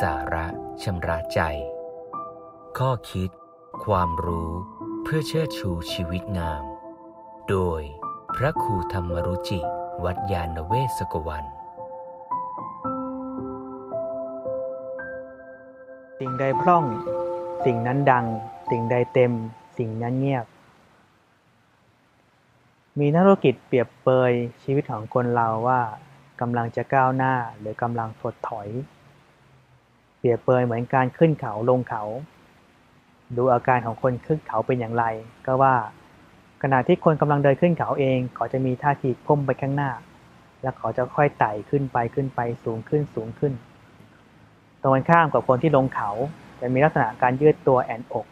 สาระชำระใจ ข้อคิด ความรู้เพื่อเชิดชูชีวิตงาม โดยพระครูธรรมรุจิ วัดยาณเวศกวันสิ่งใดพร่อง สิ่งนั้นดัง สิ่งใดเต็ม สิ่งนั้นเงียบ มีนักธุรกิจเปรียบเปยชีวิตของคนเราว่ากำลังจะก้าวหน้าหรือกำลังถดถอย เปรียบเปยเหมือนการขึ้นเขาลงเขา ดูอาการของคนขึ้นเขาเป็นอย่างไร ก็ว่า ขณะที่คนกำลังเดินขึ้นเขาเองเขาจะมีท่าทีก้มไปข้างหน้า แล้วเขาจะค่อยไต่ขึ้นไปขึ้นไปสูงขึ้นสูงขึ้น ตรงกันข้ามกับคนที่ลงเขาจะมีลักษณะการยืดตัวแอนอก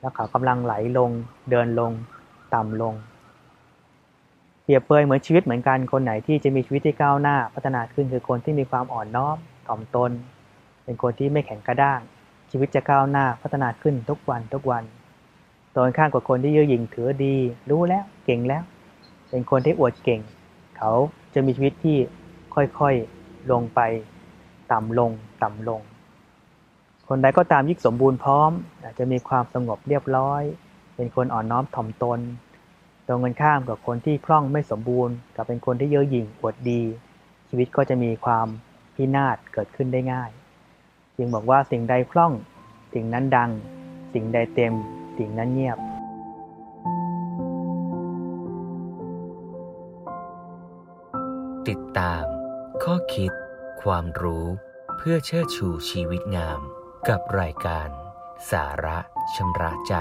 แล้วเขากำลังไหลลง เดินลง ต่ำลงเปรียบเปยเหมือนชีวิตเหมือนกันคนไหนที่จะมีชีวิตที่ก้าวหน้าพัฒนาขึ้นคือคนที่มีความอ่อนน้อมถ่อมตน เป็นคนที่ไม่แข็งกระด้าง ชีวิตจะก้าวหน้าพัฒนาขึ้นทุกวันทุกวันตรงกันข้ามกับคนที่เย่อหยิ่งถือดี รู้แล้วเก่งแล้ว เป็นคนที่อวดเก่ง เขาจะมีชีวิตที่ค่อยๆลงไป ต่ำลงต่ำลง คนใดก็ตามยิ่งสมบูรณ์พร้อมอาจจะมีความสงบเรียบร้อย เป็นคนอ่อนน้อมถ่อมตน ตรงกันข้ามกับคนที่พร่องไม่สมบูรณ์ กับเป็นคนที่เย่อหยิ่งอวดดี ชีวิตก็จะมีความพินาศเกิดขึ้นได้ง่าย จึงบอกว่าสิ่งใดพร่อง สิ่งนั้นดัง สิ่งใดเต็ม สิ่งนั้นเงียบ ติดตาม ข้อคิด ความรู้ เพื่อเชิดชูชีวิตงาม กับรายการ สาระชำระใจ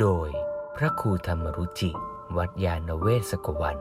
โดยพระครูธรรมรุจิ วัดยาณเวศกวัน